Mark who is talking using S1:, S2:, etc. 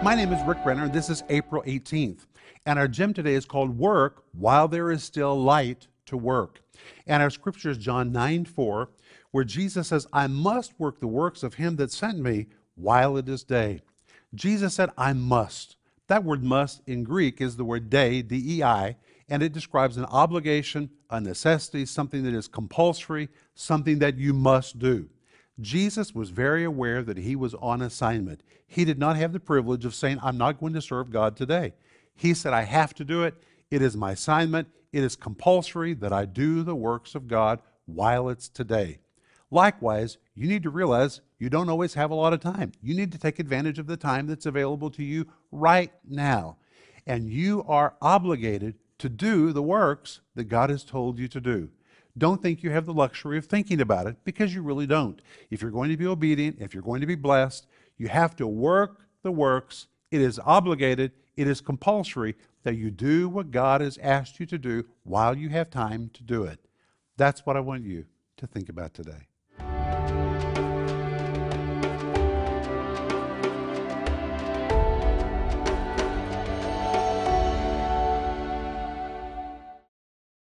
S1: My name is Rick Renner. and this is April 18th. And our gem today is called Work While There Is Still Light to Work. And our scripture is John 9 4, where Jesus says, I must work the works of him that sent me while it is day. Jesus said, I must. That word must in Greek is the word dei, D E I, and it describes an obligation, a necessity, something that is compulsory, something that you must do. Jesus was very aware that he was on assignment. He did not have the privilege of saying, I'm not going to serve God today. He said, I have to do it. It is my assignment. It is compulsory that I do the works of God while it's today. Likewise, you need to realize you don't always have a lot of time. You need to take advantage of the time that's available to you right now. And you are obligated to do the works that God has told you to do. Don't think you have the luxury of thinking about it because you really don't. If you're going to be obedient, if you're going to be blessed, you have to work the works. It is obligated, it is compulsory that you do what God has asked you to do while you have time to do it. That's what I want you to think about today.